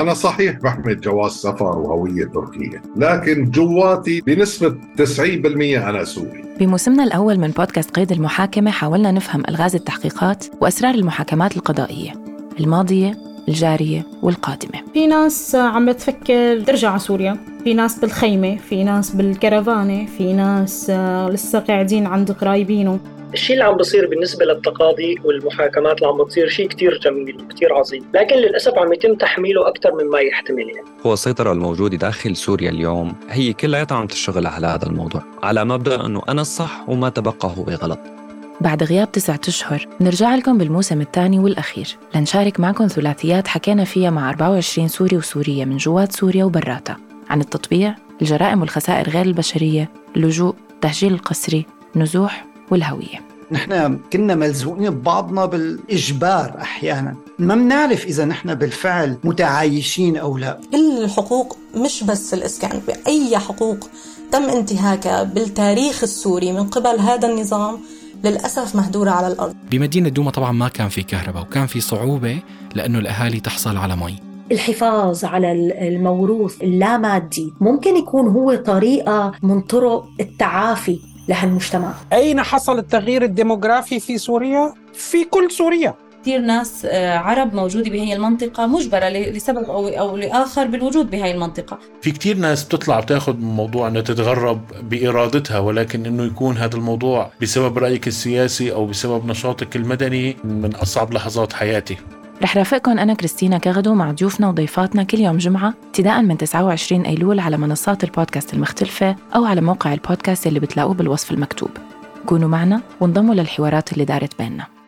أنا صحيح بحمل جواز سفر وهوية تركية لكن جواتي بنسبة 90% أنا سوري. بموسمنا الأول من بودكاست قيد المحاكمة حاولنا نفهم ألغاز التحقيقات وأسرار المحاكمات القضائية الماضية الجارية والقادمة. في ناس عم بتفكر ترجع على سوريا في ناس بالخيمة في ناس بالكرفانة في ناس لسه قاعدين عند قرايبينه الشيء اللي عم بصير بالنسبة للتقاضي والمحاكمات اللي عم بتصير شيء كثير جميل وكثير عظيم، لكن للأسف عم يتم تحميله أكثر مما يحتمل يعني. هو السيطرة الموجودة داخل سوريا اليوم هي كلياتها عم تشتغل على هذا الموضوع، على مبدأ إنه أنا الصح وما تبقى هو غلط. بعد غياب تسعة أشهر نرجع لكم بالموسم الثاني والأخير لنشارك معكم ثلاثيات حكينا فيها مع 24 سوري وسورية من جوات سوريا وبراتها عن التطبيع الجرائم والخسائر غير البشرية اللجوء تهجير القسري النزوح والهوية. نحن كنا ملزوقين ببعضنا بالإجبار أحيانا. ما بنعرف إذا نحن بالفعل متعايشين أو لا. كل الحقوق مش بس الإسكان بأي حقوق تم انتهاكها بالتاريخ السوري من قبل هذا النظام للأسف مهدورة على الأرض. بمدينة دوما طبعا ما كان في كهرباء وكان في صعوبة لأنه الأهالي تحصل على مي. الحفاظ على الموروث اللامادي ممكن يكون هو طريقة من طرق التعافي. لهالمجتمع أين حصل التغيير الديموغرافي في سوريا؟ في كل سوريا. كثير ناس عرب موجودة بهي المنطقة مجبرة لسبب أو, أو لآخر بالوجود بهي المنطقة. في كثير ناس بتطلع بتاخذ موضوع أنها تتغرب بإرادتها ولكن أنه يكون هذا الموضوع بسبب رأيك السياسي أو بسبب نشاطك المدني من أصعب لحظات حياتي. رح رافقكم أنا كريستينا كغدو مع ضيوفنا وضيفاتنا كل يوم جمعة ابتداء من 29 أيلول على منصات البودكاست المختلفة أو على موقع البودكاست اللي بتلاقوه بالوصف المكتوب. كونوا معنا وانضموا للحوارات اللي دارت بيننا.